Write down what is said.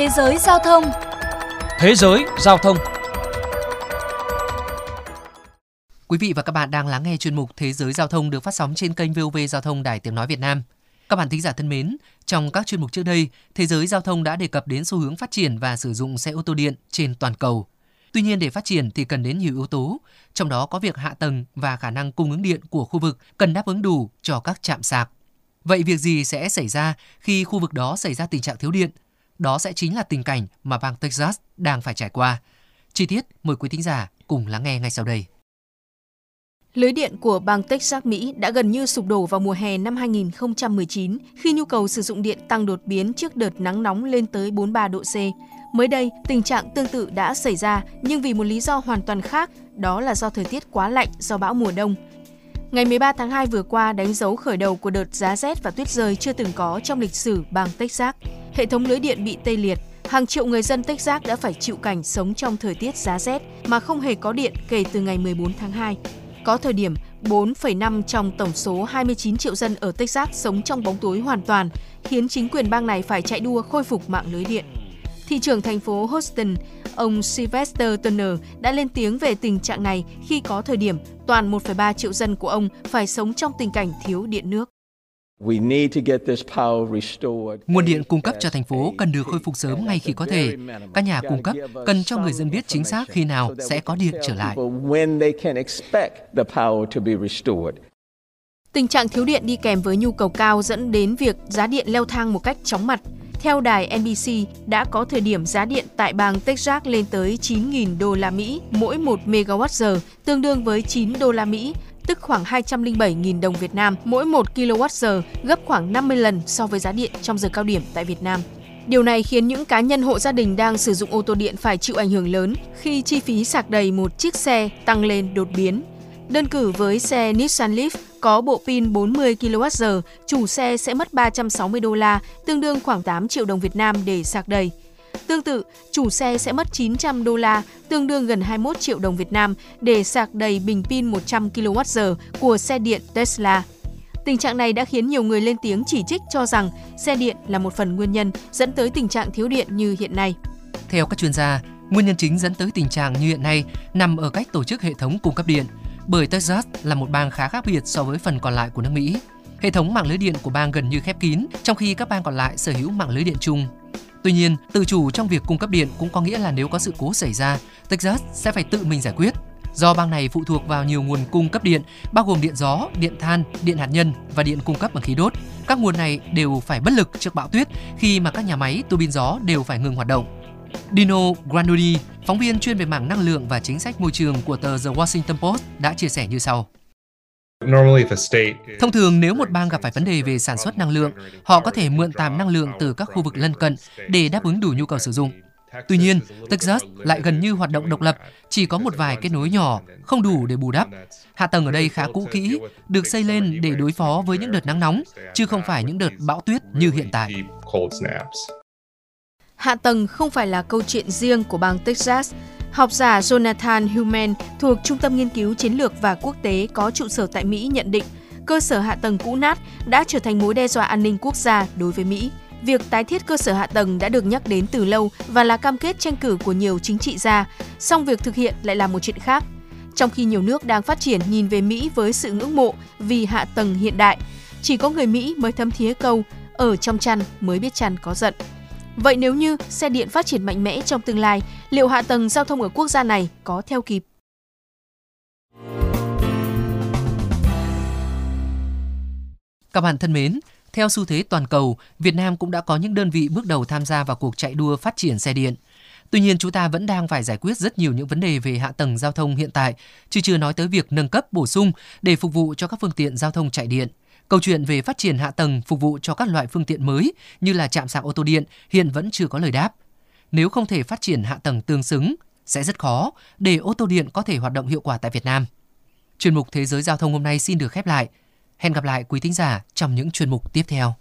Thế giới giao thông Thế giới giao thông Quý vị và các bạn đang lắng nghe chuyên mục Thế giới giao thông được phát sóng trên kênh VOV Giao thông Đài Tiếng Nói Việt Nam. Các bạn thính giả thân mến, trong các chuyên mục trước đây, Thế giới giao thông đã đề cập đến xu hướng phát triển và sử dụng xe ô tô điện trên toàn cầu. Tuy nhiên để phát triển thì cần đến nhiều yếu tố, trong đó có việc hạ tầng và khả năng cung ứng điện của khu vực cần đáp ứng đủ cho các trạm sạc. Vậy việc gì sẽ xảy ra khi khu vực đó xảy ra tình trạng thiếu điện? Đó sẽ chính là tình cảnh mà bang Texas đang phải trải qua. Chi tiết mời quý thính giả cùng lắng nghe ngay sau đây. Lưới điện của bang Texas, Mỹ đã gần như sụp đổ vào mùa hè năm 2019 khi nhu cầu sử dụng điện tăng đột biến trước đợt nắng nóng lên tới 43 độ C. Mới đây, tình trạng tương tự đã xảy ra nhưng vì một lý do hoàn toàn khác, đó là do thời tiết quá lạnh do bão mùa đông. Ngày 13 tháng 2 vừa qua đánh dấu khởi đầu của đợt giá rét và tuyết rơi chưa từng có trong lịch sử bang Texas. Hệ thống lưới điện bị tê liệt, hàng triệu người dân Texas đã phải chịu cảnh sống trong thời tiết giá rét mà không hề có điện kể từ ngày 14 tháng 2. Có thời điểm 4,5 trong tổng số 29 triệu dân ở Texas sống trong bóng tối hoàn toàn, khiến chính quyền bang này phải chạy đua khôi phục mạng lưới điện. Thị trưởng thành phố Houston, ông Sylvester Turner đã lên tiếng về tình trạng này khi có thời điểm toàn 1,3 triệu dân của ông phải sống trong tình cảnh thiếu điện nước. Nguồn điện cung cấp cho thành phố cần được khôi phục sớm ngay khi có thể. Các nhà cung cấp cần cho người dân biết chính xác khi nào sẽ có điện trở lại. Tình trạng thiếu điện đi kèm với nhu cầu cao dẫn đến việc giá điện leo thang một cách chóng mặt. Theo đài NBC, đã có thời điểm giá điện tại bang Texas lên tới 9.000 đô la Mỹ mỗi 1 MWh, tương đương với 9 đô la Mỹ, tức khoảng 207.000 đồng Việt Nam mỗi 1 kWh, gấp khoảng 50 lần so với giá điện trong giờ cao điểm tại Việt Nam. Điều này khiến những cá nhân hộ gia đình đang sử dụng ô tô điện phải chịu ảnh hưởng lớn khi chi phí sạc đầy một chiếc xe tăng lên đột biến. Đơn cử với xe Nissan Leaf có bộ pin 40 kWh, chủ xe sẽ mất 360 đô la, tương đương khoảng 8 triệu đồng Việt Nam để sạc đầy. Tương tự, chủ xe sẽ mất 900 đô la, tương đương gần 21 triệu đồng Việt Nam để sạc đầy bình pin 100 kWh của xe điện Tesla. Tình trạng này đã khiến nhiều người lên tiếng chỉ trích cho rằng xe điện là một phần nguyên nhân dẫn tới tình trạng thiếu điện như hiện nay. Theo các chuyên gia, nguyên nhân chính dẫn tới tình trạng như hiện nay nằm ở cách tổ chức hệ thống cung cấp điện, bởi Texas là một bang khá khác biệt so với phần còn lại của nước Mỹ. Hệ thống mạng lưới điện của bang gần như khép kín, trong khi các bang còn lại sở hữu mạng lưới điện chung. Tuy nhiên, tự chủ trong việc cung cấp điện cũng có nghĩa là nếu có sự cố xảy ra, Texas sẽ phải tự mình giải quyết. Do bang này phụ thuộc vào nhiều nguồn cung cấp điện, bao gồm điện gió, điện than, điện hạt nhân và điện cung cấp bằng khí đốt. Các nguồn này đều phải bất lực trước bão tuyết khi mà các nhà máy tua bin gió đều phải ngừng hoạt động. Dino Granudi, phóng viên chuyên về mảng năng lượng và chính sách môi trường của tờ The Washington Post đã chia sẻ như sau. Thông thường nếu một bang gặp phải vấn đề về sản xuất năng lượng, họ có thể mượn tạm năng lượng từ các khu vực lân cận để đáp ứng đủ nhu cầu sử dụng. Tuy nhiên, Texas lại gần như hoạt động độc lập, chỉ có một vài kết nối nhỏ, không đủ để bù đắp. Hạ tầng ở đây khá cũ kỹ, được xây lên để đối phó với những đợt nắng nóng, chứ không phải những đợt bão tuyết như hiện tại. Hạ tầng không phải là câu chuyện riêng của bang Texas. Học giả Jonathan Human thuộc Trung tâm Nghiên cứu Chiến lược và Quốc tế có trụ sở tại Mỹ nhận định cơ sở hạ tầng cũ nát đã trở thành mối đe dọa an ninh quốc gia đối với Mỹ. Việc tái thiết cơ sở hạ tầng đã được nhắc đến từ lâu và là cam kết tranh cử của nhiều chính trị gia, song việc thực hiện lại là một chuyện khác. Trong khi nhiều nước đang phát triển nhìn về Mỹ với sự ngưỡng mộ vì hạ tầng hiện đại, chỉ có người Mỹ mới thấm thía câu ở trong chăn mới biết chăn có giận. Vậy nếu như xe điện phát triển mạnh mẽ trong tương lai, liệu hạ tầng giao thông ở quốc gia này có theo kịp? Các bạn thân mến, theo xu thế toàn cầu, Việt Nam cũng đã có những đơn vị bước đầu tham gia vào cuộc chạy đua phát triển xe điện. Tuy nhiên, chúng ta vẫn đang phải giải quyết rất nhiều những vấn đề về hạ tầng giao thông hiện tại, chứ chưa nói tới việc nâng cấp bổ sung để phục vụ cho các phương tiện giao thông chạy điện. Câu chuyện về phát triển hạ tầng phục vụ cho các loại phương tiện mới như là trạm sạc ô tô điện hiện vẫn chưa có lời đáp. Nếu không thể phát triển hạ tầng tương xứng, sẽ rất khó để ô tô điện có thể hoạt động hiệu quả tại Việt Nam. Chuyên mục Thế giới giao thông hôm nay xin được khép lại. Hẹn gặp lại quý thính giả trong những chuyên mục tiếp theo.